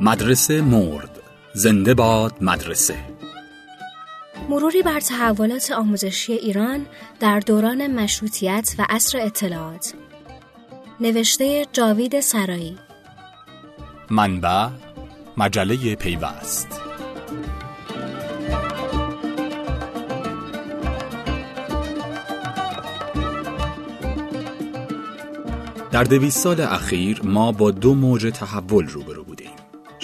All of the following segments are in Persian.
مدرسه مرد. زنده باد مدرسه. مروری بر تحولات آموزشی ایران در دوران مشروطیت و عصر اطلاعات. نوشته جاوید سرایی. منبع مجله پیوست. در دویست سال اخیر ما با دو موج تحول روبرو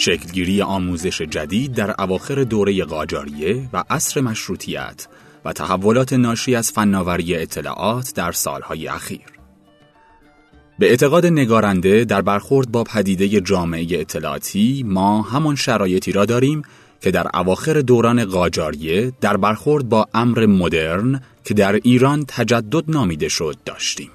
شکلگیری آموزش جدید در اواخر دوره قاجاریه و عصر مشروطیت و تحولات ناشی از فناوری اطلاعات در سالهای اخیر. به اعتقاد نگارنده در برخورد با پدیده جامعه اطلاعاتی ما همان شرایطی را داریم که در اواخر دوران قاجاریه در برخورد با امر مدرن که در ایران تجدد نامیده شد داشتیم.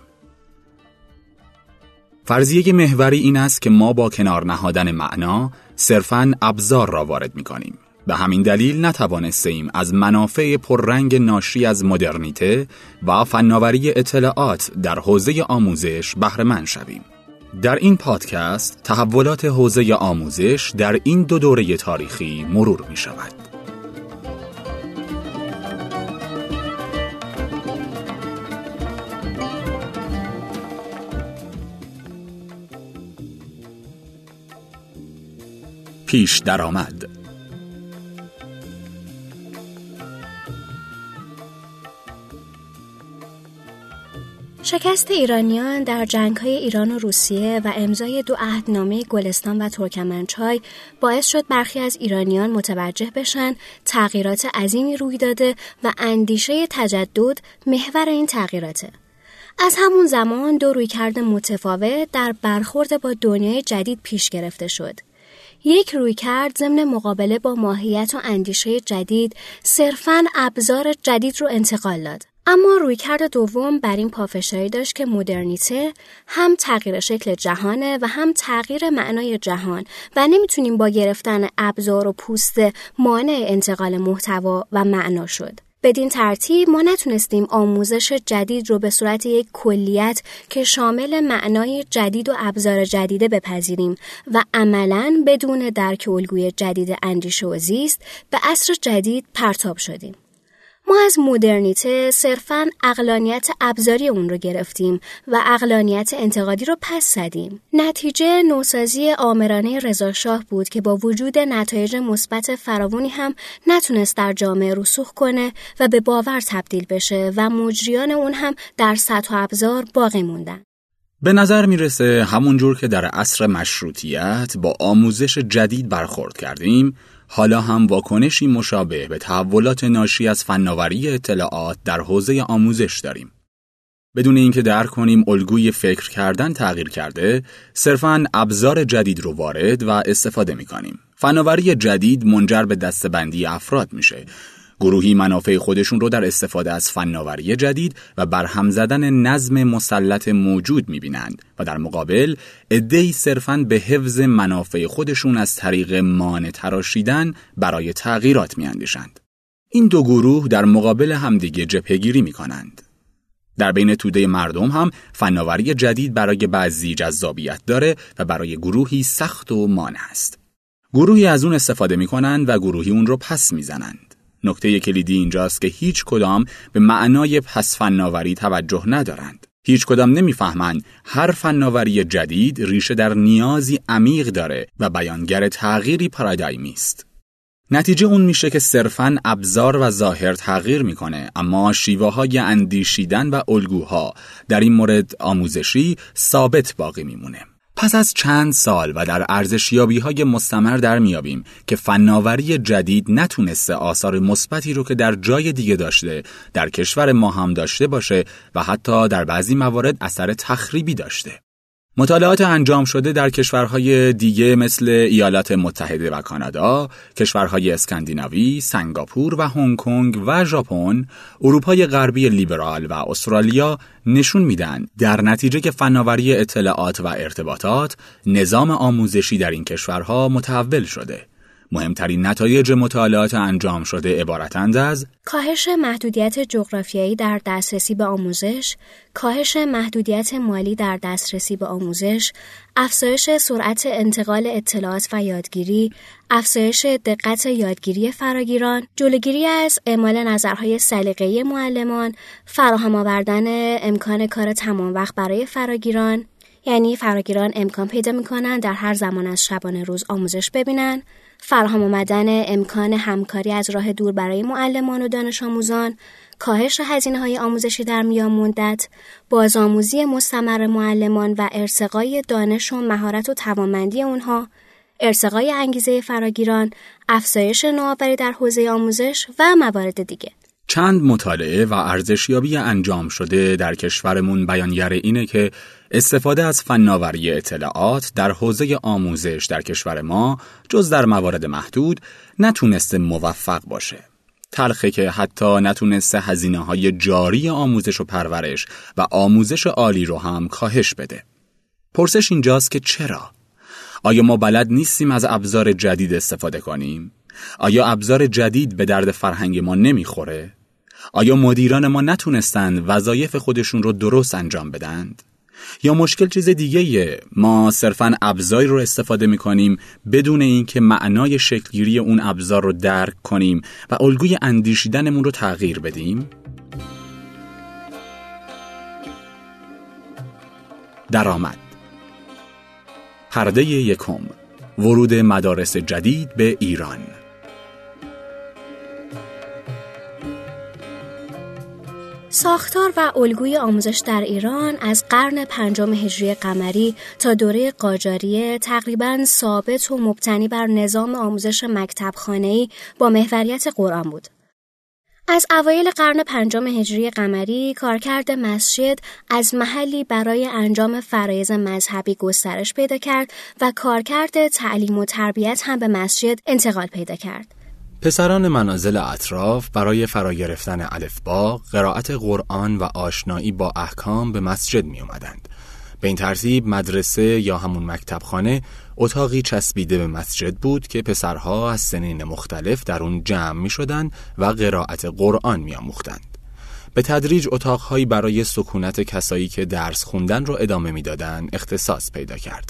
فرضیه محوری این است که ما با کنار نهادن معنا صرفاً ابزار را وارد می کنیم. به همین دلیل نتوانستیم از منافع پررنگ ناشی از مدرنیته و فناوری اطلاعات در حوزه آموزش بهره شویم. در این پادکست تحولات حوزه آموزش در این دو دوره تاریخی مرور می شود. پیش درآمد شکست ایرانیان در های ایران و روسیه و امضای دو عهدنامه گلستان و ترکمنچای باعث شد برخی از ایرانیان متوجه بشن تغییرات عظیمی روی داده و اندیشه تجدد محور این تغییراته. از همون زمان دو رویکرد متفاوت در برخورد با دنیای جدید پیش گرفته شد. یک روی کرد ضمن مقابله با ماهیت و اندیشه جدید صرفاً ابزار جدید رو انتقال داد. اما رویکرد دوم بر این پافشاری داشت که مدرنیته هم تغییر شکل جهانه و هم تغییر معنای جهان و نمی‌تونیم با گرفتن ابزار و پوست مانع انتقال محتوا و معنا شد. بدین ترتیب ما نتونستیم آموزش جدید رو به صورت یک کلیت که شامل معنای جدید و ابزار جدیده بپذیریم و عملا بدون درک الگوی جدید اندیشه و زیست به عصر جدید پرتاب شدیم. ما از مدرنیته صرفا اقلانیت ابزاری اون رو گرفتیم و اقلانیت انتقادی رو پس زدیم. نتیجه نوسازی آمرانه رضاشاه بود که با وجود نتایج مثبت فراوانی هم نتونست در جامعه رسوخ کنه و به باور تبدیل بشه و مجریان اون هم در سطح و ابزار باقی موندن. به نظر می‌رسه همونجور که در عصر مشروطیت با آموزش جدید برخورد کردیم حالا هم واکنشی مشابه به تحولات ناشی از فناوری اطلاعات در حوزه آموزش داریم. بدون اینکه درک کنیم الگوی فکر کردن تغییر کرده، صرفاً ابزار جدید رو وارد و استفاده می کنیم. فناوری جدید منجر به دستبندی افراد میشه گروهی منافع خودشون رو در استفاده از فناوری جدید و برهم زدن نظم مسلط موجود می‌بینند و در مقابل ادهی صرفاً به حفظ منافع خودشون از طریق مان تراشیدن برای تغییرات میاندیشند. این دو گروه در مقابل همدیگه جبهگیری می کنند. در بین توده مردم هم فناوری جدید برای بعضی جذابیت داره و برای گروهی سخت و مانع است. گروهی از اون استفاده می کنند و گروهی اون رو پس می‌زنند. نکته کلیدی اینجاست که هیچ کدام به معنای پس فناوری توجه ندارند. هیچ کدام نمی‌فهمند هر فناوری جدید ریشه در نیازی عمیق داره و بیانگر تغییری پارادایمی است. نتیجه اون میشه که صرفاً ابزار و ظاهر تغییر می‌کنه اما شیوه های اندیشیدن و الگوها در این مورد آموزشی ثابت باقی میمونه. پس از چند سال و در ارزشیابی های مستمر در میابیم که فناوری جدید نتونسته آثار مثبتی رو که در جای دیگه داشته در کشور ما هم داشته باشه و حتی در بعضی موارد اثر تخریبی داشته. مطالعات انجام شده در کشورهای دیگه مثل ایالات متحده و کانادا، کشورهای اسکاندیناوی، سنگاپور و هنگ کنگ و ژاپن، اروپای غربی لیبرال و استرالیا نشون میدن در نتیجه که فناوری اطلاعات و ارتباطات نظام آموزشی در این کشورها متحول شده. مهمترین نتایج مطالعات انجام شده عبارتند از کاهش محدودیت جغرافیایی در دسترسی به آموزش، کاهش محدودیت مالی در دسترسی به آموزش، افزایش سرعت انتقال اطلاعات و یادگیری، افزایش دقت یادگیری فراگیران، جلوگیری از اعمال نظرهای سلیقه‌ای معلمان، فراهم آوردن امکان کار تمام وقت برای فراگیران، یعنی فراگیران امکان پیدا می‌کنن در هر زمان از شبانه روز آموزش ببینن فراهم آمدن امکان همکاری از راه دور برای معلمان و دانش آموزان کاهش هزینه های آموزشی در میان مدت، بازآموزی مستمر معلمان و ارتقای دانش و مهارت و توانمندی اونها، ارتقای انگیزه فراگیران، افزایش نوآوری در حوزه آموزش و موارد دیگه. چند مطالعه و ارزشیابی انجام شده در کشورمون بیانگر اینه که استفاده از فناوری اطلاعات در حوزه آموزش در کشور ما جز در موارد محدود نتونسته موفق باشه. تلخه که حتی نتونسته هزینه های جاری آموزش و پرورش و آموزش عالی رو هم کاهش بده. پرسش اینجاست که چرا؟ آیا ما بلد نیستیم از ابزار جدید استفاده کنیم؟ آیا ابزار جدید به درد فرهنگ ما نمی‌خوره؟ آیا مدیران ما نتونستند وظایف خودشون رو درست انجام بدند؟ یا مشکل چیز دیگه ما صرفا ابزاری رو استفاده می کنیم بدون اینکه معنای شکلگیری اون ابزار رو درک کنیم و الگوی اندیشیدنمون رو تغییر بدیم؟ درآمد. پرده یکم. ورود مدارس جدید به ایران. ساختار و الگوی آموزش در ایران از قرن پنجم هجری قمری تا دوره قاجاریه تقریبا ثابت و مبتنی بر نظام آموزش مکتب با محوریت قرآن بود. از اوایل قرن پنجم هجری قمری کارکرد مسجد از محلی برای انجام فرایز مذهبی گسترش پیدا کرد و کارکرد تعلیم و تربیت هم به مسجد انتقال پیدا کرد. پسران منازل اطراف برای فرا گرفتن الفبا، قرائت قرآن و آشنایی با احکام به مسجد می اومدند. به این ترتیب مدرسه یا همون مکتبخانه اتاقی چسبیده به مسجد بود که پسرها از سنین مختلف در اون جمع می شدن و قرائت قرآن می آموختند. به تدریج اتاقهایی برای سکونت کسایی که درس خوندن رو ادامه می‌دادند اختصاص پیدا کرد.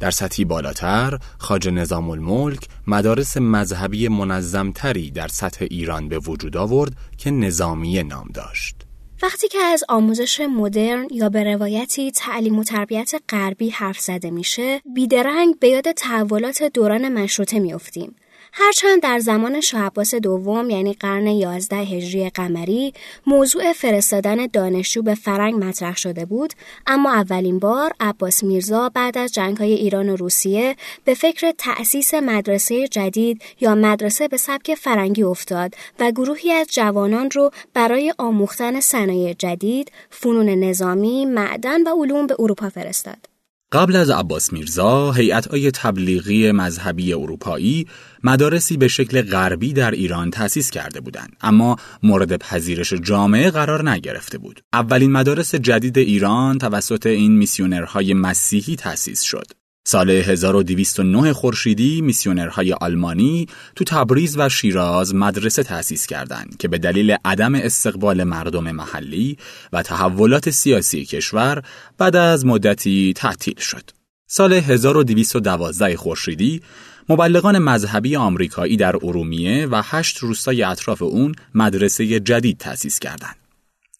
در سطحی بالاتر خاج نظام الملک مدارس مذهبی منظمتری در سطح ایران به وجود آورد که نظامی نام داشت. وقتی که از آموزش مدرن یا به روایتی تعلیم و تربیت غربی حرف زده میشه، بیدرنگ به یاد تحولات دوران مشروطه میافتیم. هرچند در زمان شاه دوم یعنی قرن 11 هجری قمری موضوع فرستادن دانشجو به فرنگ مطرح شده بود اما اولین بار عباس میرزا بعد از های ایران و روسیه به فکر تأسیس مدرسه جدید یا مدرسه به سبک فرنگی افتاد و گروهی از جوانان رو برای آموختن صنایع جدید، فنون نظامی، معدن و علوم به اروپا فرستاد. قبل از عباس میرزا، هیئت‌های تبلیغی مذهبی اروپایی مدارسی به شکل غربی در ایران تأسیس کرده بودند اما مورد پذیرش جامعه قرار نگرفته بود. اولین مدارس جدید ایران توسط این میسیونرهای مسیحی تأسیس شد. سال 1209 خورشیدی میسیونرهای آلمانی تو تبریز و شیراز مدرسه تأسیس کردند که به دلیل عدم استقبال مردم محلی و تحولات سیاسی کشور بعد از مدتی تعطیل شد. سال 1212 خورشیدی مبلغان مذهبی آمریکایی در ارومیه و هشت روستای اطراف اون مدرسه جدید تأسیس کردند.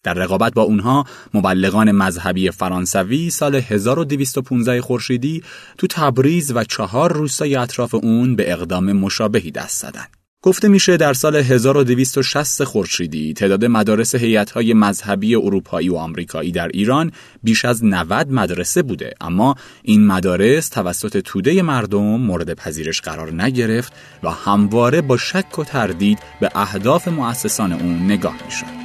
در رقابت با اونها مبلغان مذهبی فرانسوی سال 1215 خورشیدی تو تبریز و چهار روستای اطراف اون به اقدام مشابهی دست زدند. گفته میشه در سال 1260 خورشیدی تعداد مدارس هیئت‌های مذهبی اروپایی و آمریکایی در ایران بیش از 90 مدرسه بوده اما این مدارس توسط توده مردم مورد پذیرش قرار نگرفت و همواره با شک و تردید به اهداف مؤسسان اون نگاه می‌شد.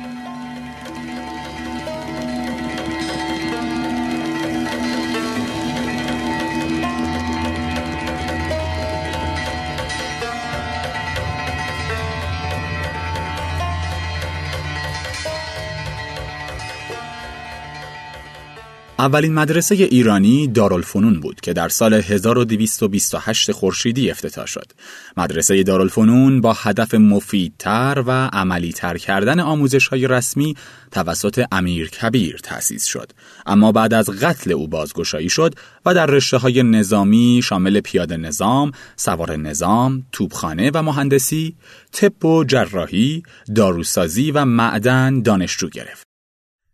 اولین مدرسه ایرانی دارالفنون بود که در سال 1228 خورشیدی افتتاح شد. مدرسه دارالفنون با هدف مفیدتر و عملیتر کردن آموزش های رسمی توسط امیر کبیر تأسیس شد. اما بعد از قتل او بازگشایی شد و در رشته های نظامی شامل پیاده نظام، سوار نظام، توپخانه و مهندسی، طب و جراحی، داروسازی و معدن دانشجو گرفت.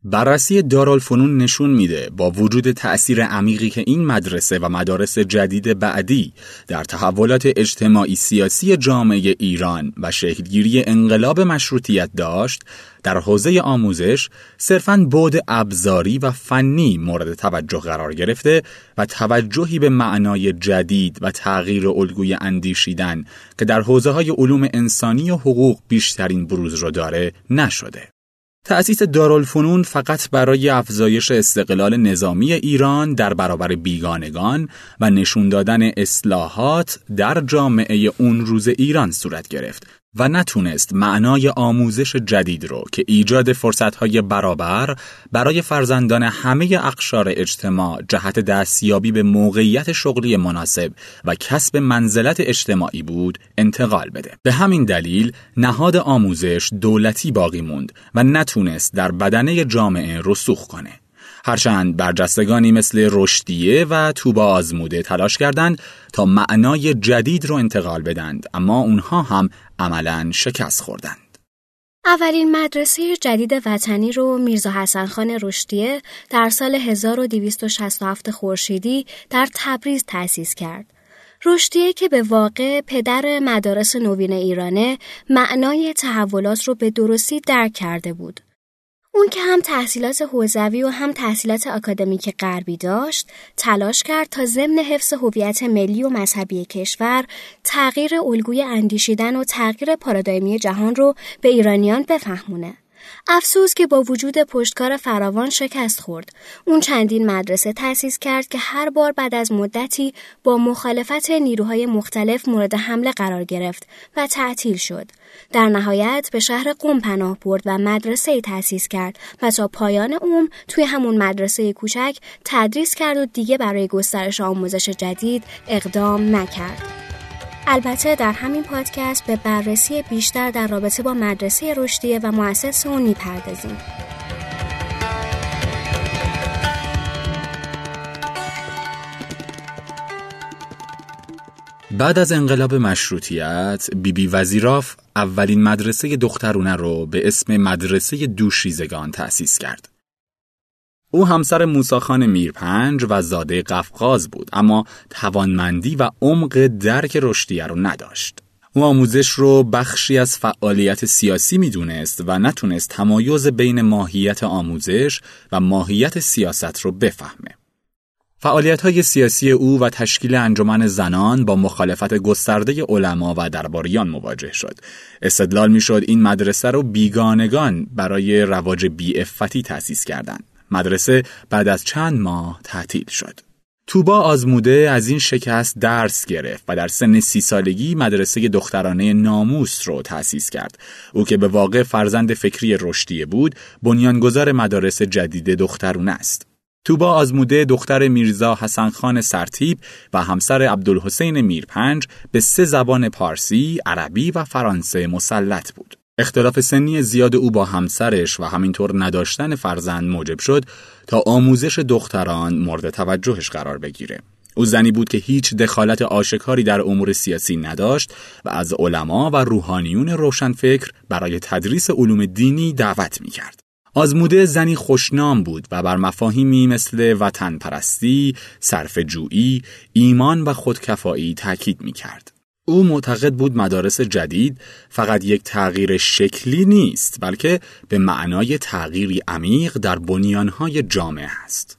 بررسی دارالفنون نشون میده با وجود تأثیر عمیقی که این مدرسه و مدارس جدید بعدی در تحولات اجتماعی سیاسی جامعه ایران و شکلگیری انقلاب مشروطیت داشت در حوزه آموزش صرفاً بعد ابزاری و فنی مورد توجه قرار گرفته و توجهی به معنای جدید و تغییر الگوی اندیشیدن که در حوزه های علوم انسانی و حقوق بیشترین بروز رو داره نشده. تأسیس دارالفنون فقط برای افزایش استقلال نظامی ایران در برابر بیگانگان و نشون دادن اصلاحات در جامعه اون روز ایران صورت گرفت. و نتونست معنای آموزش جدید رو که ایجاد فرصتهای برابر برای فرزندان همه اقشار اجتماع جهت دستیابی به موقعیت شغلی مناسب و کسب منزلت اجتماعی بود انتقال بده. به همین دلیل نهاد آموزش دولتی باقی موند و نتونست در بدنه جامعه رسوخ کنه. هرچند برجستگانی مثل رشدیه و توبا آزموده تلاش کردند تا معنای جدید رو انتقال بدند اما اونها هم عملا شکست خوردند. اولین مدرسه جدید وطنی رو میرزا حسن خان رشدیه در سال 1267 خورشیدی در تبریز تأسیس کرد. رشدیه که به واقع پدر مدارس نوین ایرانه معنای تحولات رو به درستی درک کرده بود. اون که هم تحصیلات حوزوی و هم تحصیلات آکادمیک غربی داشت، تلاش کرد تا ضمن حفظ هویت ملی و مذهبی کشور، تغییر الگوی اندیشیدن و تغییر پارادایمی جهان رو به ایرانیان بفهمونه. افسوس که با وجود پشتکار فراوان شکست خورد. اون چندین مدرسه تأسیس کرد که هر بار بعد از مدتی با مخالفت نیروهای مختلف مورد حمله قرار گرفت و تعطیل شد. در نهایت به شهر قم پناه برد و مدرسه تأسیس کرد و تا پایان عمر توی همون مدرسه کوچک تدریس کرد و دیگه برای گسترش آموزش جدید اقدام نکرد. البته در همین پادکست به بررسی بیشتر در رابطه با مدرسه رشدیه و مؤسس اون می‌پردازیم. بعد از انقلاب مشروطیت بیبی بی وزیراف اولین مدرسه دخترونه رو به اسم مدرسه دوشیزگان تأسیس کرد. او همسر موساخان میرپنج و زاده قفقاز بود اما توانمندی و عمق درک رشدیه رو نداشت. او آموزش رو بخشی از فعالیت سیاسی می‌دونست و نتونست تمایز بین ماهیت آموزش و ماهیت سیاست رو بفهمه. فعالیت های سیاسی او و تشکیل انجمن زنان با مخالفت گسترده علما و درباریان مواجه شد. استدلال می‌شد این مدرسه رو بیگانگان برای رواج بیعفتی تأسیس کردند. مدرسه بعد از چند ماه تعطیل شد. توبا آزموده از این شکست درس گرفت و در سن سی سالگی مدرسه دخترانه ناموس رو تأسیس کرد. او که به واقع فرزند فکری رشدیه بود، بنیانگذار مدارس جدید دخترونه است. توبا آزموده دختر میرزا حسن خان سرتیب و همسر عبدالحسین میرپنج به سه زبان پارسی، عربی و فرانسه مسلط بود. اختلاف سنی زیاد او با همسرش و همینطور نداشتن فرزند موجب شد تا آموزش دختران مورد توجهش قرار بگیره. او زنی بود که هیچ دخالت آشکاری در امور سیاسی نداشت و از علما و روحانیون روشنفکر برای تدریس علوم دینی دعوت می کرد. آزموده زنی خوشنام بود و بر مفاهیمی مثل وطن پرستی، صرف جویی، ایمان و خودکفایی تاکید می کرد. او معتقد بود مدارس جدید فقط یک تغییر شکلی نیست بلکه به معنای تغییری عمیق در بنیانهای جامعه است.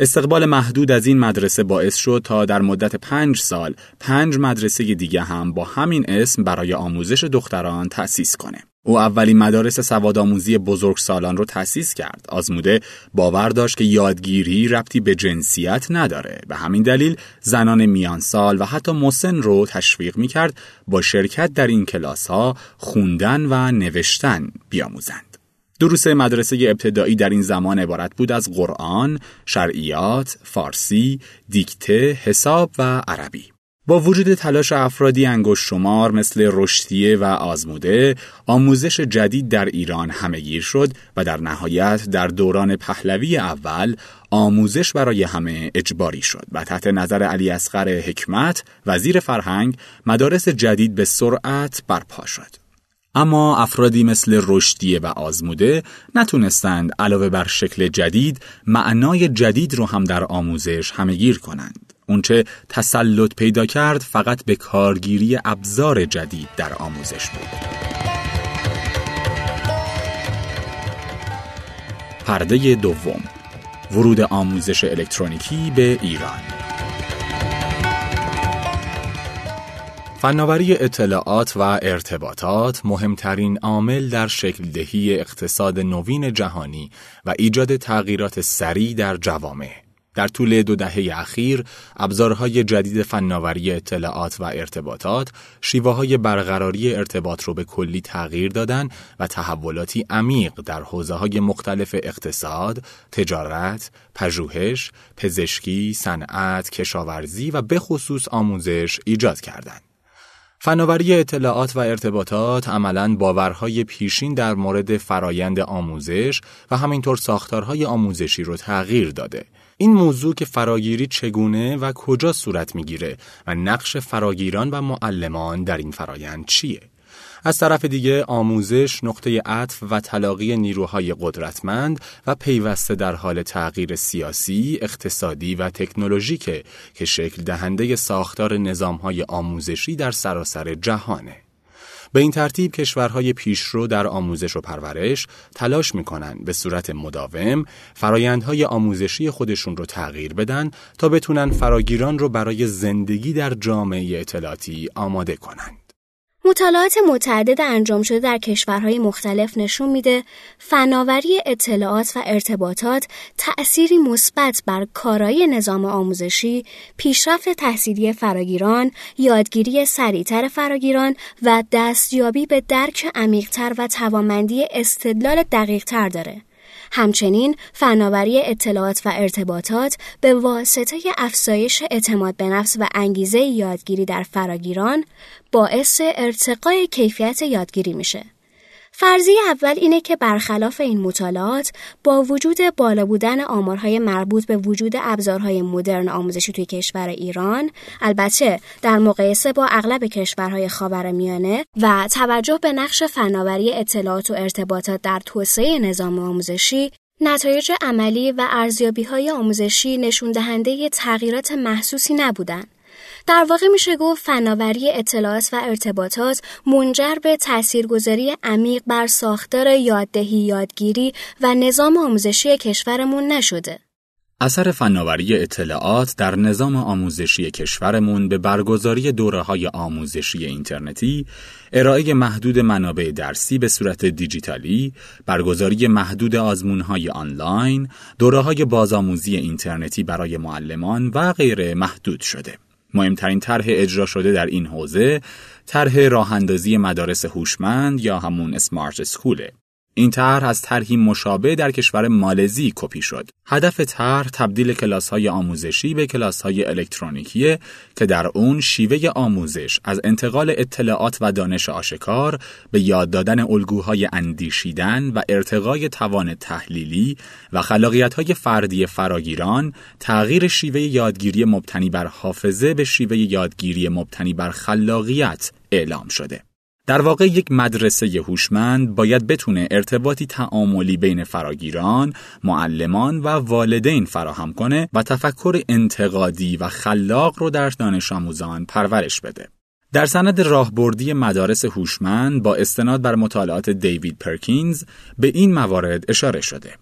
استقبال محدود از این مدرسه باعث شد تا در مدت پنج سال پنج مدرسه دیگه هم با همین اسم برای آموزش دختران تأسیس کنه. او اولین مدارس سوادآموزی بزرگ سالان رو تأسیس کرد. آزموده باور داشت که یادگیری ربطی به جنسیت نداره. به همین دلیل زنان میان سال و حتی مسن رو تشویق می کرد با شرکت در این کلاس ها خوندن و نوشتن بیاموزند. دروس مدرسه ابتدایی در این زمان عبارت بود از قرآن، شرعیات، فارسی، دیکته، حساب و عربی. با وجود تلاش افرادی انگشت شمار مثل رشدیه و آزموده، آموزش جدید در ایران همهگیر شد و در نهایت در دوران پهلوی اول آموزش برای همه اجباری شد و تحت نظر علی اصغر حکمت وزیر فرهنگ مدارس جدید به سرعت برپا شد. اما افرادی مثل رشدیه و آزموده نتونستند علاوه بر شکل جدید معنای جدید رو هم در آموزش همهگیر کنند. اونچه تسلط پیدا کرد فقط به کارگیری ابزار جدید در آموزش بود. پرده دوم ورود آموزش الکترونیکی به ایران فناوری اطلاعات و ارتباطات مهمترین عامل در شکل دهی اقتصاد نوین جهانی و ایجاد تغییرات سریع در جوامع در طول دو دهه اخیر ابزارهای جدید فناوری اطلاعات و ارتباطات شیوه های برقراری ارتباط رو به کلی تغییر دادن و تحولاتی عمیق در حوزه های مختلف اقتصاد، تجارت، پژوهش، پزشکی، صنعت، کشاورزی و به خصوص آموزش ایجاد کردند. فناوری اطلاعات و ارتباطات عملا باورهای پیشین در مورد فرایند آموزش و همینطور ساختارهای آموزشی رو تغییر داده این موضوع که فراگیری چگونه و کجا صورت می‌گیره و نقش فراگیران و معلمان در این فرایند چیه؟ از طرف دیگه آموزش نقطه عطف و تلاقی نیروهای قدرتمند و پیوسته در حال تغییر سیاسی، اقتصادی و تکنولوژیکه که شکل دهنده ساختار نظامهای آموزشی در سراسر جهانه. به این ترتیب کشورهای پیشرو در آموزش و پرورش تلاش می‌کنن به صورت مداوم فرایندهای آموزشی خودشون رو تغییر بدن تا بتونن فراگیران رو برای زندگی در جامعه اطلاعاتی آماده کنند. مطالعات متعدد انجام شده در کشورهای مختلف نشون میده فناوری اطلاعات و ارتباطات تأثیری مثبت بر کارایی نظام آموزشی، پیشرفت تحصیلی فراگیران، یادگیری سریعتر فراگیران و دستیابی به درک عمیقتر و توانمندی استدلال دقیقتر داره. همچنین فناوری اطلاعات و ارتباطات به واسطه افزایش اعتماد به نفس و انگیزه یادگیری در فراگیران باعث ارتقای کیفیت یادگیری میشه. فرضی اول اینه که برخلاف این مطالعات با وجود بالا بودن آمارهای مربوط به وجود ابزارهای مدرن آموزشی توی کشور ایران البته در مقایسه با اغلب کشورهای خاورمیانه و توجه به نقش فناوری اطلاعات و ارتباطات در توسعه نظام آموزشی نتایج عملی و ارزیابی های آموزشی نشون دهنده تغییرات محسوسی نبودند در واقع میشه گفت فناوری اطلاعات و ارتباطات منجر به تاثیرگذاری عمیق بر ساختار یاددهی یادگیری و نظام آموزشی کشورمون نشده. اثر فناوری اطلاعات در نظام آموزشی کشورمون به برگزاری دوره های آموزشی اینترنتی، ارائه محدود منابع درسی به صورت دیجیتالی، برگزاری محدود آزمون های آنلاین، دوره های بازآموزی اینترنتی برای معلمان و غیره محدود شده. مهمترین طرح اجرا شده در این حوزه طرح راه اندازی مدارس هوشمند یا همون اسمارت اسکوله این طرح از طرحی مشابه در کشور مالزی کپی شد. هدف طرح تبدیل کلاس های آموزشی به کلاس های الکترونیکی که در اون شیوه آموزش از انتقال اطلاعات و دانش آشکار به یاد دادن الگوهای اندیشیدن و ارتقای توان تحلیلی و خلاقیت های فردی فراگیران تغییر شیوه یادگیری مبتنی بر حافظه به شیوه یادگیری مبتنی بر خلاقیت اعلام شده. در واقع یک مدرسه هوشمند باید بتونه ارتباطی تعاملی بین فراگیران، معلمان و والدین فراهم کنه و تفکر انتقادی و خلاق رو در دانش آموزان پرورش بده. در سند راهبردی مدارس هوشمند با استناد بر مطالعات دیوید پرکینز به این موارد اشاره شده.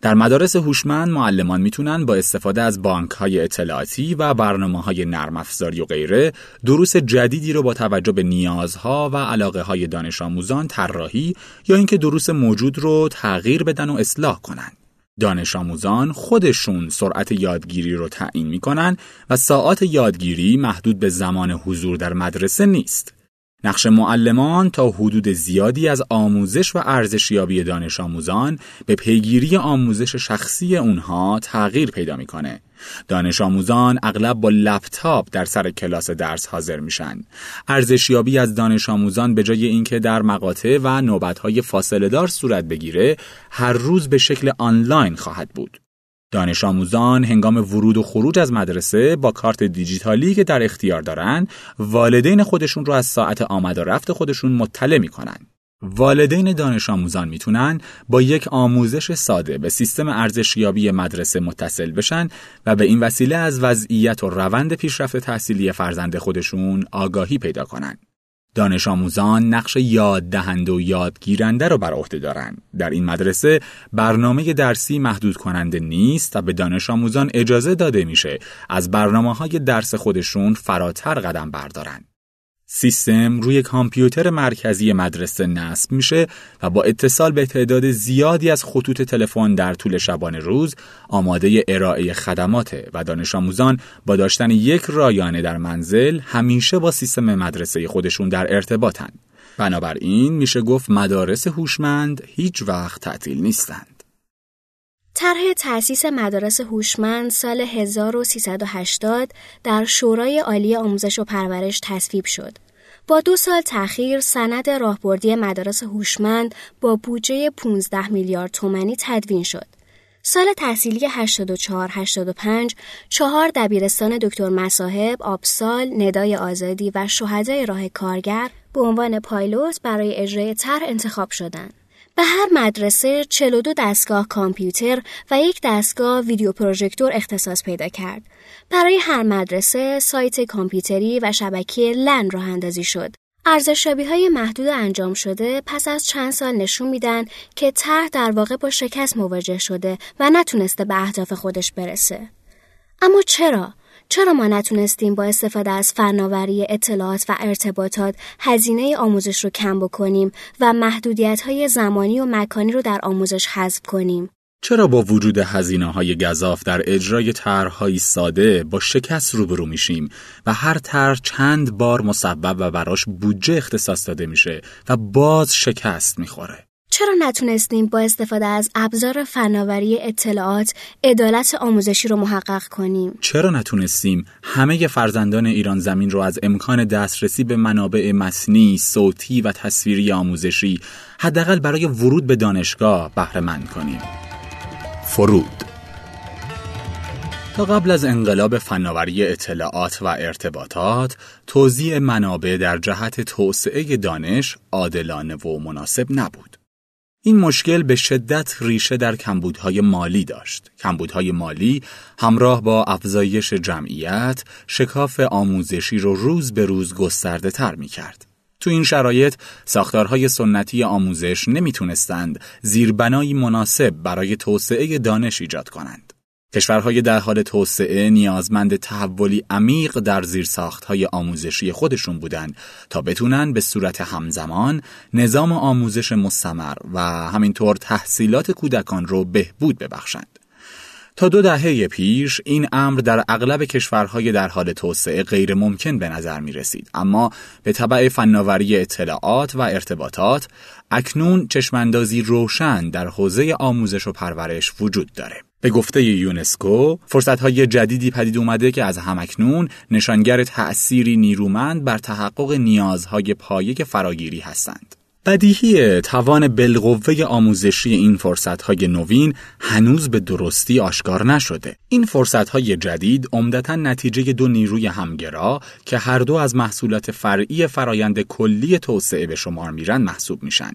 در مدارس هوشمند معلمان می‌تونن با استفاده از بانک های اطلاعاتی و برنامه های نرم افزاری و غیره دروس جدیدی رو با توجه به نیازها و علاقه های دانش آموزان طراحی یا اینکه دروس موجود رو تغییر بدن و اصلاح کنند. دانش آموزان خودشون سرعت یادگیری رو تعیین می‌کنن و ساعات یادگیری محدود به زمان حضور در مدرسه نیست. نقش معلمان تا حدود زیادی از آموزش و ارزشیابی دانش آموزان به پیگیری آموزش شخصی اونها تغییر پیدا می‌کنه. دانش آموزان اغلب با لپتاپ در سر کلاس درس حاضر میشن. ارزشیابی از دانش آموزان به جای اینکه در مقاطع و نوبتهای فاصله دار صورت بگیره، هر روز به شکل آنلاین خواهد بود. دانش آموزان هنگام ورود و خروج از مدرسه با کارت دیجیتالی که در اختیار دارند والدین خودشون رو از ساعت آمد و رفت خودشون مطلع می‌کنن. والدین دانش آموزان می‌تونن با یک آموزش ساده به سیستم ارزشیابی مدرسه متصل بشن و به این وسیله از وضعیت و روند پیشرفت تحصیلی فرزند خودشون آگاهی پیدا کنند. دانش آموزان نقش یاد دهنده و یادگیرنده رو بر عهده دارند. در این مدرسه برنامه درسی محدود کننده نیست و به دانش آموزان اجازه داده میشه از برنامه های درس خودشون فراتر قدم بردارن. سیستم روی کامپیوتر مرکزی مدرسه نصب میشه و با اتصال به تعداد زیادی از خطوط تلفن در طول شبانه روز آماده ارائه خدماته و دانش آموزان با داشتن یک رایانه در منزل همیشه با سیستم مدرسه خودشون در ارتباطن. بنابراین میشه گفت مدارس هوشمند هیچ وقت تعطیل نیستند. طرح تأسیس مدارس هوشمند سال 1380 در شورای عالی آموزش و پرورش تصویب شد. با دو سال تأخیر سند راهبردی مدارس هوشمند با بودجه 15 میلیارد تومانی تدوین شد. سال تحصیلی 84-85 چهار دبیرستان دکتر مصاحب، آبسال، ندای آزادی و شهدای راه کارگر به عنوان پایلوت برای اجرای طرح انتخاب شدند. به هر مدرسه 42 دستگاه کامپیوتر و یک دستگاه ویدیو پروژکتور اختصاص پیدا کرد. برای هر مدرسه سایت کامپیوتری و شبکه لن راه اندازی شد. ارزشابی های محدود انجام شده پس از چند سال نشون میدن که طرح در واقع با شکست مواجه شده و نتونسته به اهداف خودش برسه. اما چرا؟ چرا ما نتونستیم با استفاده از فناوری اطلاعات و ارتباطات هزینه آموزش رو کم بکنیم و محدودیت های زمانی و مکانی رو در آموزش حذف کنیم؟ چرا با وجود هزینه های گذاف در اجرای طرحهایی ساده با شکست روبرو میشیم و هر طرح چند بار مسبب و براش بودجه اختصاص داده میشه و باز شکست می‌خوره؟ چرا نتونستیم با استفاده از ابزار فناوری اطلاعات عدالت آموزشی رو محقق کنیم؟ چرا نتونستیم همه فرزندان ایران زمین رو از امکان دسترسی به منابع مصنی، صوتی و تصویری آموزشی حداقل برای ورود به دانشگاه بهره مند کنیم؟ فرود تا قبل از انقلاب فناوری اطلاعات و ارتباطات، توزیع منابع در جهت توسعه دانش عادلانه و مناسب نبود. این مشکل به شدت ریشه در کمبودهای مالی داشت. کمبودهای مالی همراه با افزایش جمعیت شکاف آموزشی رو روز به روز گسترده تر می کرد. تو این شرایط ساختارهای سنتی آموزش نمی‌تونستند زیربنایی مناسب برای توسعه دانش ایجاد کنند. کشورهای در حال توسعه نیازمند تحولی عمیق در زیرساختهای آموزشی خودشون بودند تا بتونن به صورت همزمان نظام آموزش مستمر و همینطور تحصیلات کودکان رو بهبود ببخشند. تا دو دهه پیش این امر در اغلب کشورهای در حال توسعه غیر ممکن به نظر می رسید اما به طبع فناوری اطلاعات و ارتباطات اکنون چشماندازی روشن در حوزه آموزش و پرورش وجود داره. به گفته یونسکو فرصتهای جدیدی پدید اومده که از همکنون نشانگر تأثیری نیرومند بر تحقق نیازهای پایه فراگیری هستند. بدیهی توان بالقوه آموزشی این فرصتهای نوین هنوز به درستی آشکار نشده. این فرصتهای جدید عمدتا نتیجه دو نیروی همگرا که هر دو از محصولات فرعی فرایند کلی توسعه به شمار میرن محسوب میشن.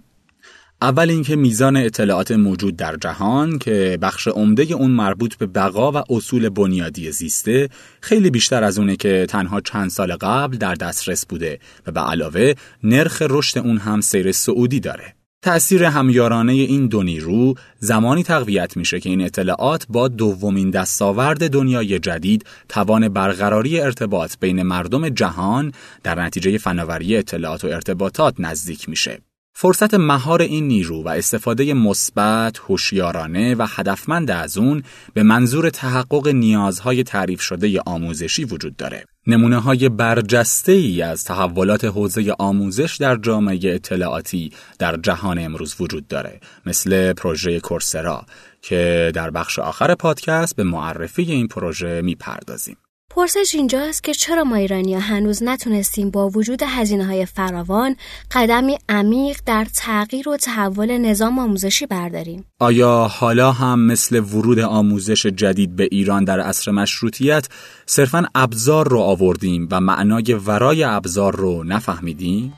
اول اینکه میزان اطلاعات موجود در جهان که بخش عمده اون مربوط به بقا و اصول بنیادی زیسته خیلی بیشتر از اونه که تنها چند سال قبل در دسترس بوده و به علاوه نرخ رشد اون هم سیر سعودی داره. تأثیر همیارانه این دو نیرو زمانی تقویت میشه که این اطلاعات با دومین دستاورد دنیای جدید توان برقراری ارتباط بین مردم جهان در نتیجه فناوری اطلاعات و ارتباطات نزدیک میشه. فرصت مهار این نیرو و استفاده مثبت، هوشیارانه و هدفمند از اون به منظور تحقق نیازهای تعریف شده آموزشی وجود داره. نمونه های برجسته ای از تحولات حوزه آموزش در جامعه اطلاعاتی در جهان امروز وجود داره مثل پروژه کورسرا که در بخش آخر پادکست به معرفی این پروژه می‌پردازیم. پرسش اینجاست که چرا ما ایرانی هنوز نتونستیم با وجود هزینه های فراوان قدمی عمیق در تغییر و تحول نظام آموزشی برداریم؟ آیا حالا هم مثل ورود آموزش جدید به ایران در عصر مشروطیت صرفا ابزار رو آوردیم و معنای ورای ابزار رو نفهمیدیم؟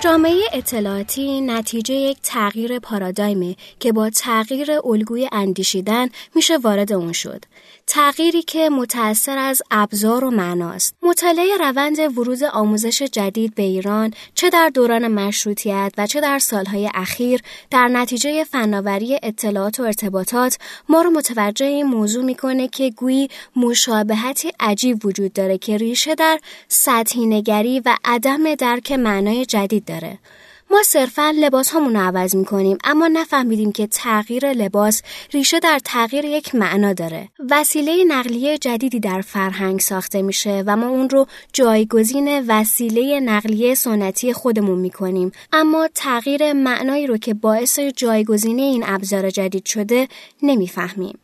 جامعه اطلاعاتی نتیجه یک تغییر پارادایمه که با تغییر الگوی اندیشیدن میشه وارد اون شد. تغییری که متأثر از ابزار و معناست. مطالعه روند ورود آموزش جدید به ایران چه در دوران مشروطیت و چه در سالهای اخیر در نتیجه فناوری اطلاعات و ارتباطات ما رو متوجه این موضوع می‌کنه که گویی مشابهتی عجیب وجود داره که ریشه در سطحی نگری و عدم درک معنای جدید داره. ما صرفا لباس رو عوض می‌کنیم اما نفهمیدیم که تغییر لباس ریشه در تغییر یک معنا داره. وسیله نقلیه جدیدی در فرهنگ ساخته میشه و ما اون رو جایگزین وسیله نقلیه سنتی خودمون می‌کنیم. اما تغییر معنایی رو که باعث جایگزینی این ابزار جدید شده نمی‌فهمیم.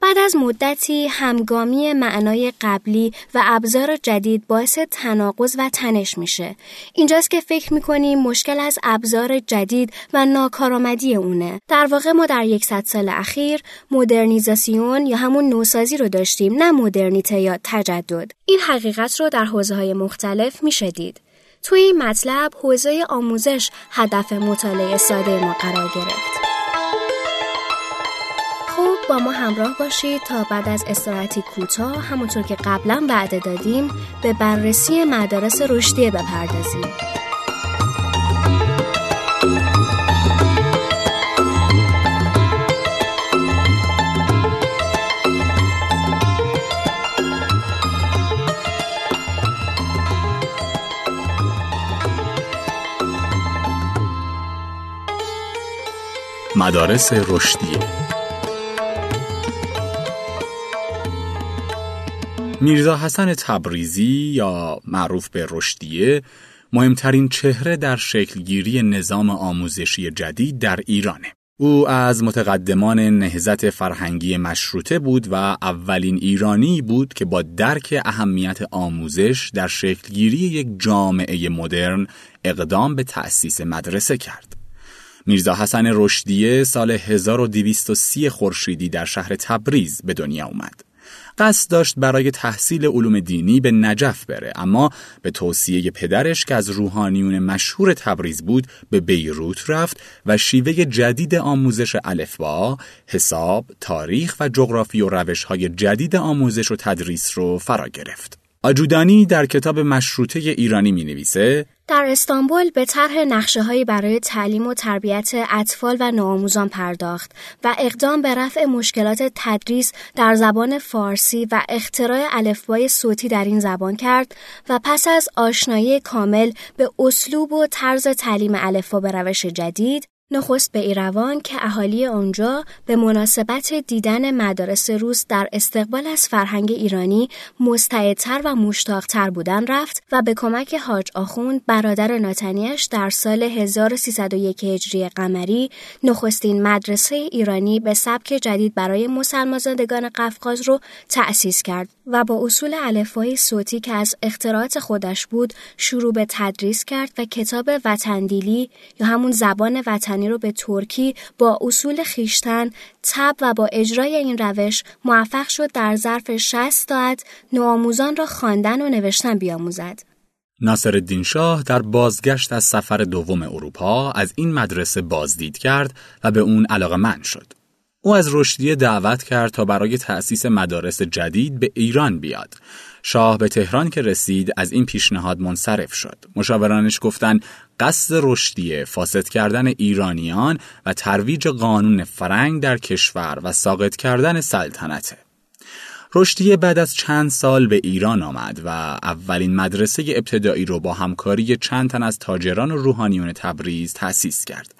بعد از مدتی همگامی معنای قبلی و ابزار جدید باعث تناقض و تنش میشه. اینجاست که فکر می‌کنیم مشکل از ابزار جدید و ناکارآمدی اونه. در واقع ما در یکصد سال اخیر مدرنیزاسیون یا همون نوسازی رو داشتیم نه مدرنیته یا تجدد. این حقیقت رو در حوزه های مختلف میشه دید. توی این مطلب حوزه آموزش هدف مطالعه ساده ما قرار گرفت. با ما همراه باشید تا بعد از استراحتی کوتاه همونطور که قبلا وعده دادیم به بررسی مدارس رشدیه بپردازیم. مدارس رشدیه میرزا حسن تبریزی یا معروف به رشدیه مهمترین چهره در شکلگیری نظام آموزشی جدید در ایرانه. او از متقدمان نهزت فرهنگی مشروطه بود و اولین ایرانی بود که با درک اهمیت آموزش در شکلگیری یک جامعه مدرن اقدام به تأسیس مدرسه کرد. میرزا حسن رشدیه سال 1230 خورشیدی در شهر تبریز به دنیا اومد. قصد داشت برای تحصیل علوم دینی به نجف بره اما به توصیه پدرش که از روحانیون مشهور تبریز بود به بیروت رفت و شیوه جدید آموزش الفبا، حساب، تاریخ و جغرافی و روش های جدید آموزش و تدریس رو فرا گرفت. آجودانی در کتاب مشروطه ایرانی می نویسه در استانبول به طرح نقشه برای تعلیم و تربیت اطفال و نوآموزان پرداخت و اقدام به رفع مشکلات تدریس در زبان فارسی و اختراع الفبای صوتی در این زبان کرد و پس از آشنایی کامل به اسلوب و طرز تعلیم الفبا به روش جدید نخست به ایروان که اهالی آنجا به مناسبت دیدن مدارس روس در استقبال از فرهنگ ایرانی مستعدتر و مشتاقتر بودن رفت و به کمک حاج آخوند برادر ناتنیش در سال 1301 هجری قمری نخستین مدرسه ایرانی به سبک جدید برای مسلمانزادگان قفقاز رو تأسیس کرد. و با اصول الفبای صوتی که از اختراعات خودش بود شروع به تدریس کرد و کتاب وطندیلی یا همون زبان وطن رو به ترکی با اصول خیشتن تب و با اجرای این روش موفق شد در ظرف 60 ساعت نوآموزان را خواندن و نوشتن بیاموزد. ناصر الدین شاه در بازگشت از سفر دوم اروپا از این مدرسه بازدید کرد و به اون علاقه من شد. او از رشدیه دعوت کرد تا برای تأسیس مدارس جدید به ایران بیاد. شاه به تهران که رسید از این پیشنهاد منصرف شد. مشاورانش گفتند قصد رشدیه فاسد کردن ایرانیان و ترویج قانون فرنگ در کشور و ساقط کردن سلطنته. رشدیه بعد از چند سال به ایران آمد و اولین مدرسه ابتدایی رو با همکاری چند تن از تاجران و روحانیون تبریز تأسیس کرد.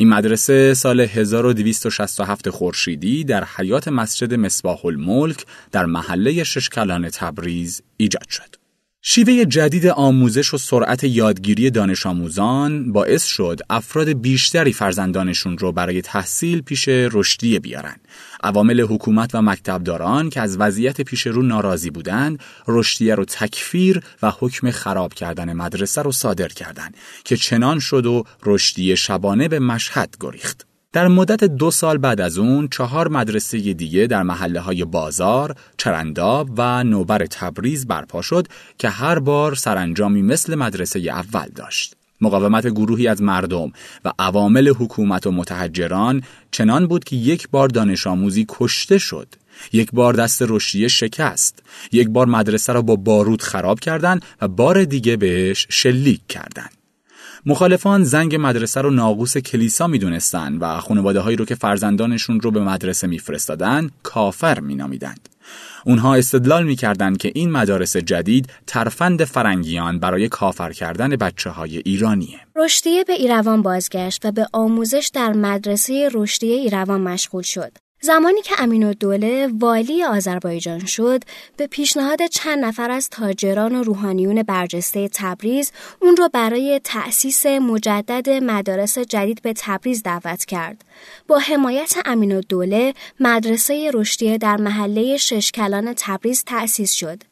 این مدرسه سال 1267 خورشیدی در حیات مسجد مصباح الملک در محله ششکلان تبریز ایجاد شد. شیوه جدید آموزش و سرعت یادگیری دانش آموزان باعث شد افراد بیشتری فرزندانشون رو برای تحصیل پیش رشدیه بیارن. عوامل حکومت و مکتبداران که از وضعیت پیش رو ناراضی بودند، رشدیه رو تکفیر و حکم خراب کردن مدرسه رو صادر کردند که چنان شد و رشدیه شبانه به مشهد گریخت. در مدت دو سال بعد از اون چهار مدرسه دیگه در محله های بازار، چرنداب و نوبر تبریز برپا شد که هر بار سرانجامی مثل مدرسه اول داشت. مقاومت گروهی از مردم و عوامل حکومت و متحجران چنان بود که یک بار دانش آموزی کشته شد. یک بار دست رشدیه شکست. یک بار مدرسه را با بارود خراب کردند و بار دیگه بهش شلیک کردند. مخالفان زنگ مدرسه رو ناقوس کلیسا می‌دونستند و خانواده هایی رو که فرزندانشون رو به مدرسه میفرستادن کافر مینامیدند. اونها استدلال می‌کردند که این مدارس جدید ترفند فرنگیان برای کافر کردن بچه های ایرانیه. رشدیه به ایروان بازگشت و به آموزش در مدرسه رشدیه ایروان مشغول شد. زمانی که امین الدوله والی آذربایجان شد به پیشنهاد چند نفر از تاجران و روحانیون برجسته تبریز اون را برای تأسیس مجدد مدارس جدید به تبریز دعوت کرد. با حمایت امین الدوله مدرسه رشدیه در محله ششکلان تبریز تأسیس شد.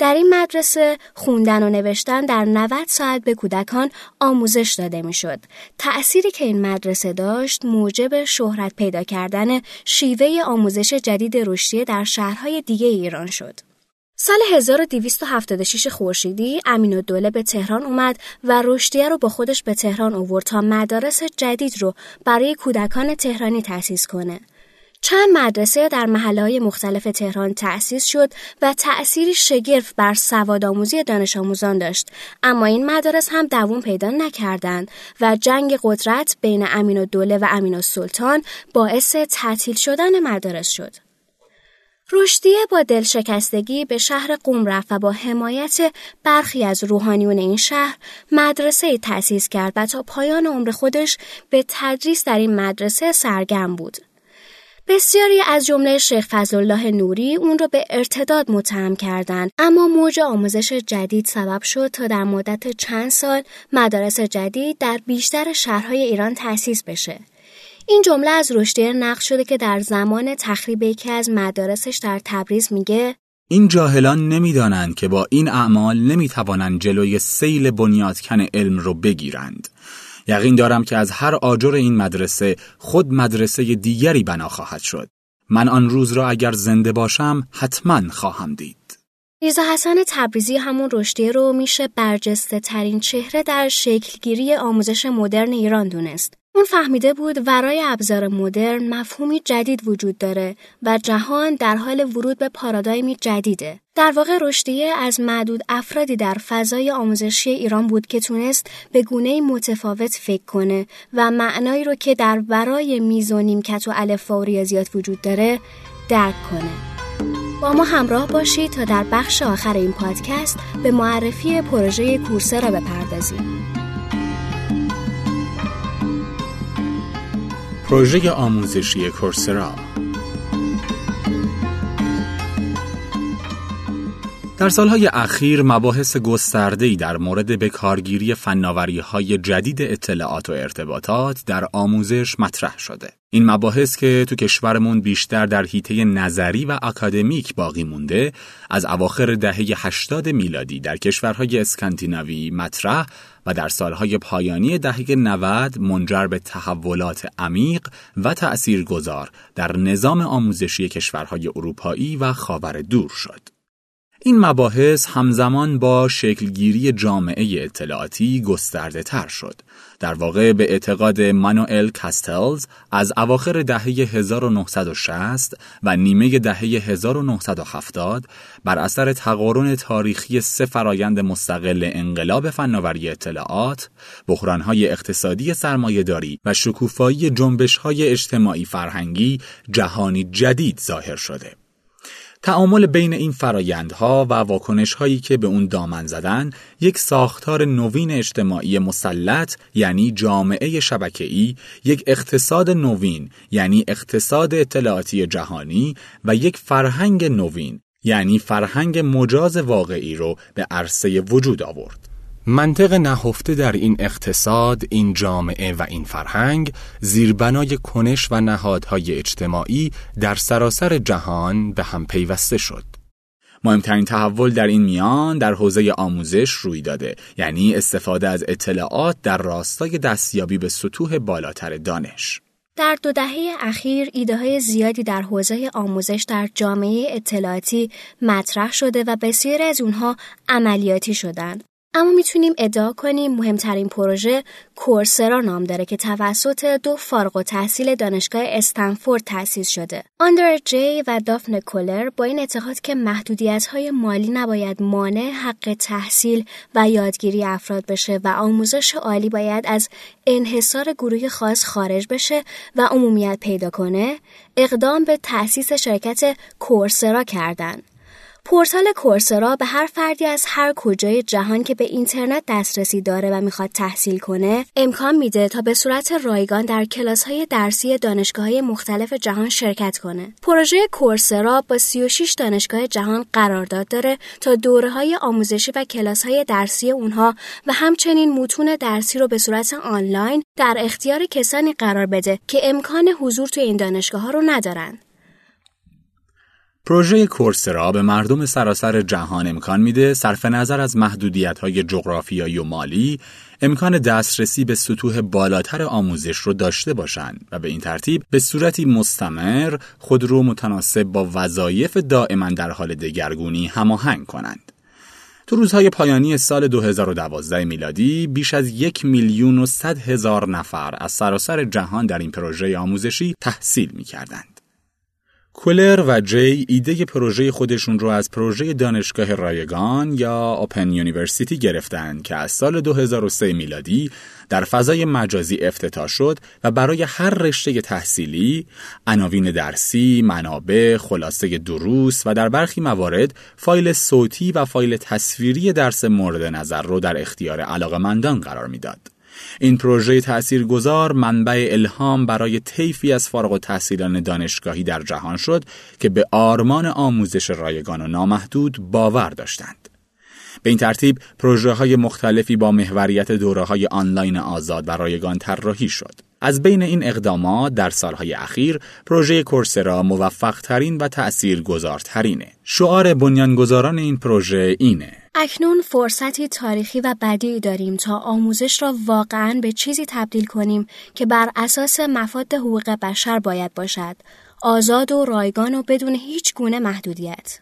در این مدرسه خوندن و نوشتن در 90 ساعت به کودکان آموزش داده می‌شد. تأثیری که این مدرسه داشت موجب شهرت پیدا کردن شیوه آموزش جدید رشدی در شهرهای دیگه ایران شد. سال 1276 خورشیدی امین الدوله به تهران اومد و رشدیه رو با خودش به تهران آورد تا مدارس جدید رو برای کودکان تهرانی تأسیس کنه. چند مدرسه در محله های مختلف تهران تأسیس شد و تأثیری شگرف بر سوادآموزی دانش آموزان داشت اما این مدارس هم دوام پیدا نکردند و جنگ قدرت بین امین و دوله و امین و سلطان باعث تعطیل شدن مدارس شد. رشدیه با دلشکستگی به شهر قوم رفت و با حمایت برخی از روحانیون این شهر مدرسه تأسیس کرد و تا پایان عمر خودش به تدریس در این مدرسه سرگرم بود. بسیاری از جمله شیخ فضلالله نوری اون را به ارتداد متهم کردند. اما موج آموزش جدید سبب شد تا در مدت چند سال مدارس جدید در بیشتر شهرهای ایران تأسیس بشه. این جمله از رشدی نقل شده که در زمان تخریب یکی از مدارسش در تبریز میگه این جاهلان نمی‌دانند که با این اعمال نمی‌توانند جلوی سیل بنیادکن علم رو بگیرند. یقین دارم که از هر آجر این مدرسه خود مدرسه دیگری بنا خواهد شد. من آن روز را اگر زنده باشم حتما خواهم دید. میرزا حسن تبریزی همون رشدی رو میشه برجسته ترین چهره در شکلگیری آموزش مدرن ایران دونست. اون فهمیده بود ورای ابزار مدرن مفهومی جدید وجود داره و جهان در حال ورود به پارادایمی جدیده. در واقع رشدیه از معدود افرادی در فضای آموزشی ایران بود که تونست به گونه متفاوت فکر کنه و معنایی رو که در ورای میز و نیمکت و الف و ریاضیات وجود داره درک کنه. با ما همراه باشید تا در بخش آخر این پادکست به معرفی پروژه کورسه را بپردازیم. پروژه آموزشی کورسرا. در سالهای اخیر مباحث گسترده‌ای در مورد بکارگیری فناوری‌های جدید اطلاعات و ارتباطات در آموزش مطرح شده. این مباحث که تو کشورمون بیشتر در حیطه نظری و اکادمیک باقی مونده، از اواخر دهه 80 میلادی در کشورهای اسکاندیناوی مطرح و در سالهای پایانی دهه 90 منجر به تحولات عمیق و تأثیرگذار در نظام آموزشی کشورهای اروپایی و خاور دور شد. این مباحث همزمان با شکلگیری جامعه اطلاعاتی گسترده تر شد. در واقع به اعتقاد مانوئل کاستلز از اواخر دهه 1960 و نیمه دهه 1970 بر اثر تقارن تاریخی سه فرایند مستقل انقلاب فناوری اطلاعات، بحرانهای اقتصادی سرمایهداری و شکوفایی جنبشهای اجتماعی فرهنگی جهانی جدید ظاهر شده. تعامل بین این فرایندها و واکنش هایی که به اون دامن زدن یک ساختار نوین اجتماعی مسلط یعنی جامعه شبکه‌ای، یک اقتصاد نوین یعنی اقتصاد اطلاعاتی جهانی و یک فرهنگ نوین یعنی فرهنگ مجاز واقعی رو به عرصه وجود آورد. منطق نهفته در این اقتصاد، این جامعه و این فرهنگ زیربنای کنش و نهادهای اجتماعی در سراسر جهان به هم پیوسته شد. مهمترین تحول در این میان در حوزه آموزش روی داده یعنی استفاده از اطلاعات در راستای دستیابی به سطوح بالاتر دانش. در دو دهه اخیر ایده های زیادی در حوزه آموزش در جامعه اطلاعاتی مطرح شده و بسیاری از اونها عملیاتی شدند. اما می‌تونیم ادعا کنیم مهمترین پروژه کورسرا نام داره که توسط دو فارغ و تحصیل دانشگاه استنفورد تأسیس شده. آندر جی و دافن کولر با این اعتقاد که محدودیت های مالی نباید مانع حق تحصیل و یادگیری افراد بشه و آموزش عالی باید از انحصار گروه خاص خارج بشه و عمومیت پیدا کنه، اقدام به تأسیس شرکت کورسرا کردند. پورتال کورسرا به هر فردی از هر کجای جهان که به اینترنت دسترسی داره و می‌خواد تحصیل کنه امکان میده تا به صورت رایگان در کلاس های درسی دانشگاه های مختلف جهان شرکت کنه. پروژه کورسرا با 36 دانشگاه جهان قرارداد داره تا دوره های آموزشی و کلاس های درسی اونها و همچنین متون درسی رو به صورت آنلاین در اختیار کسانی قرار بده که امکان حضور توی این دانشگاه ها رو ندارن. پروژه کورسرا به مردم سراسر جهان امکان میده صرف نظر از محدودیت های جغرافیایی و مالی امکان دسترسی به سطوح بالاتر آموزش رو داشته باشند و به این ترتیب به صورتی مستمر خود رو متناسب با وظایف دائما در حال دگرگونی هماهنگ کنند. تو روزهای پایانی سال 2012 میلادی بیش از یک میلیون و صد هزار نفر از سراسر جهان در این پروژه آموزشی تحصیل می کردند. کولر و جی ایده پروژه خودشون رو از پروژه دانشگاه رایگان یا Open University گرفتن که از سال 2003 میلادی در فضای مجازی افتتاح شد و برای هر رشته تحصیلی عناوین درسی، منابع، خلاصه دروس و در برخی موارد فایل صوتی و فایل تصویری درس مورد نظر رو در اختیار علاقمندان قرار می‌داد. این پروژه تأثیرگذار منبع الهام برای طیفی از فارغ تحصیلان دانشگاهی در جهان شد که به آرمان آموزش رایگان و نامحدود باور داشتند. به این ترتیب پروژه های مختلفی با محوریت دوره های آنلاین آزاد و رایگان طراحی شد. از بین این اقدامات در سالهای اخیر پروژه کورسرا موفق ترین و تأثیر گذارترینه. شعار بنیانگذاران این پروژه اینه اکنون فرصتی تاریخی و بدی داریم تا آموزش را واقعا به چیزی تبدیل کنیم که بر اساس مفاد حقوق بشر باید باشد. آزاد و رایگان و بدون هیچ گونه محدودیت.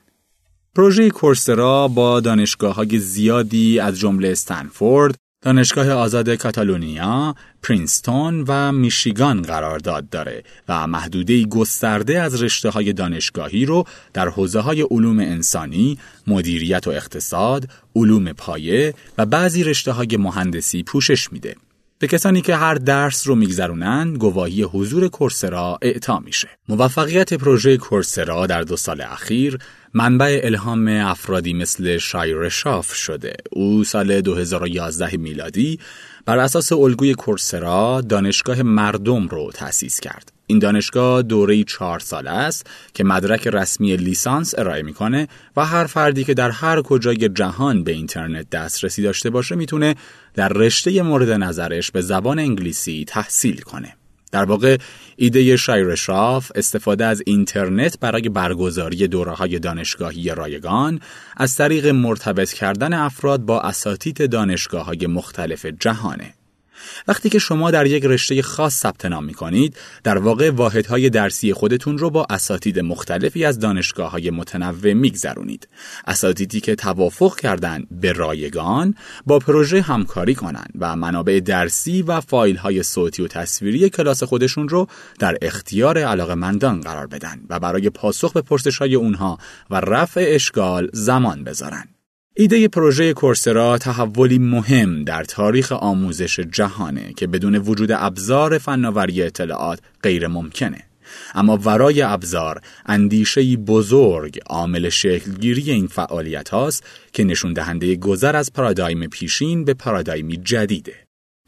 پروژه کورسرا با دانشگاه های زیادی از جمله استنفورد، دانشگاه آزاد کاتالونیا، پرینستون و میشیگان قرارداد داره و محدوده گسترده از رشته های دانشگاهی رو در حوزه های علوم انسانی، مدیریت و اقتصاد، علوم پایه و بعضی رشته های مهندسی پوشش میده. به کسانی که هر درس رو میگذرونن گواهی حضور کورسرا اعطا میشه. موفقیت پروژه کورسرا در دو سال اخیر منبع الهام افرادی مثل شایر شاف شده. او سال 2011 میلادی بر اساس الگوی کورسرا دانشگاه مردم رو تأسیس کرد. این دانشگاه دوره چهار ساله است که مدرک رسمی لیسانس ارائه می‌کنه و هر فردی که در هر کجای جهان به اینترنت دسترسی داشته باشه می‌تونه در رشته مورد نظرش به زبان انگلیسی تحصیل کنه. در واقع ایده شایرشراف استفاده از اینترنت برای برگزاری دوره های دانشگاهی رایگان از طریق مرتبط کردن افراد با اساتید دانشگاه های مختلف جهانه. وقتی که شما در یک رشته خاص ثبت نام می کنید در واقع واحدهای درسی خودتون رو با اساتید مختلفی از دانشگاه های متنوع میگذرونید. اساتیدی که توافق کردند به رایگان با پروژه همکاری کنند و منابع درسی و فایل های صوتی و تصویری کلاس خودشون رو در اختیار علاقمندان قرار بدن و برای پاسخ به پرسش های اونها و رفع اشکال زمان بذارن. ایده پروژه کورسرا تحولی مهم در تاریخ آموزش جهانه که بدون وجود ابزار فناوری اطلاعات غیر ممکنه. اما ورای ابزار اندیشه بزرگ عامل شکلگیری این فعالیت هاست که نشون دهنده گذر از پارادایم پیشین به پارادایمی جدیده.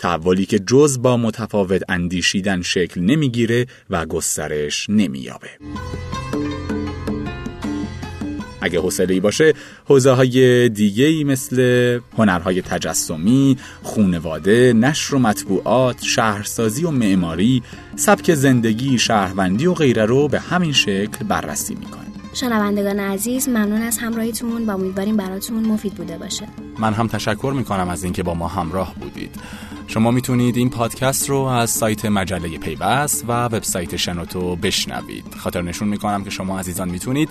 تحولی که جز با متفاوت اندیشیدن شکل نمی‌گیره و گسترش نمییابه. اگه حوصله باشه حوزه های دیگه ای مثل هنرهای تجسمی، خونواده، نشر و مطبوعات، شهرسازی و معماری، سبک زندگی، شهروندی و غیره رو به همین شکل بررسی می‌کنه. شنوندگان عزیز ممنون از همراهیتون و امیدواریم براتون مفید بوده باشه. من هم تشکر می‌کنم از اینکه با ما همراه بودید. شما می‌تونید این پادکست رو از سایت مجله پیوست و وبسایت شنوتو بشنوید خاطر نشون می‌کنم که شما عزیزان می‌تونید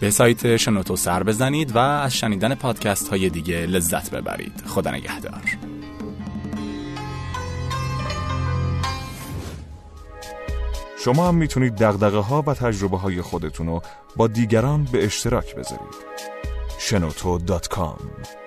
به سایت شنوتو سر بزنید و از شنیدن پادکست های دیگه لذت ببرید. خدا نگهدار. شما هم می‌تونید دقدقه ها و تجربه های خودتون رو با دیگران به اشتراک بذارید. شنوتو.com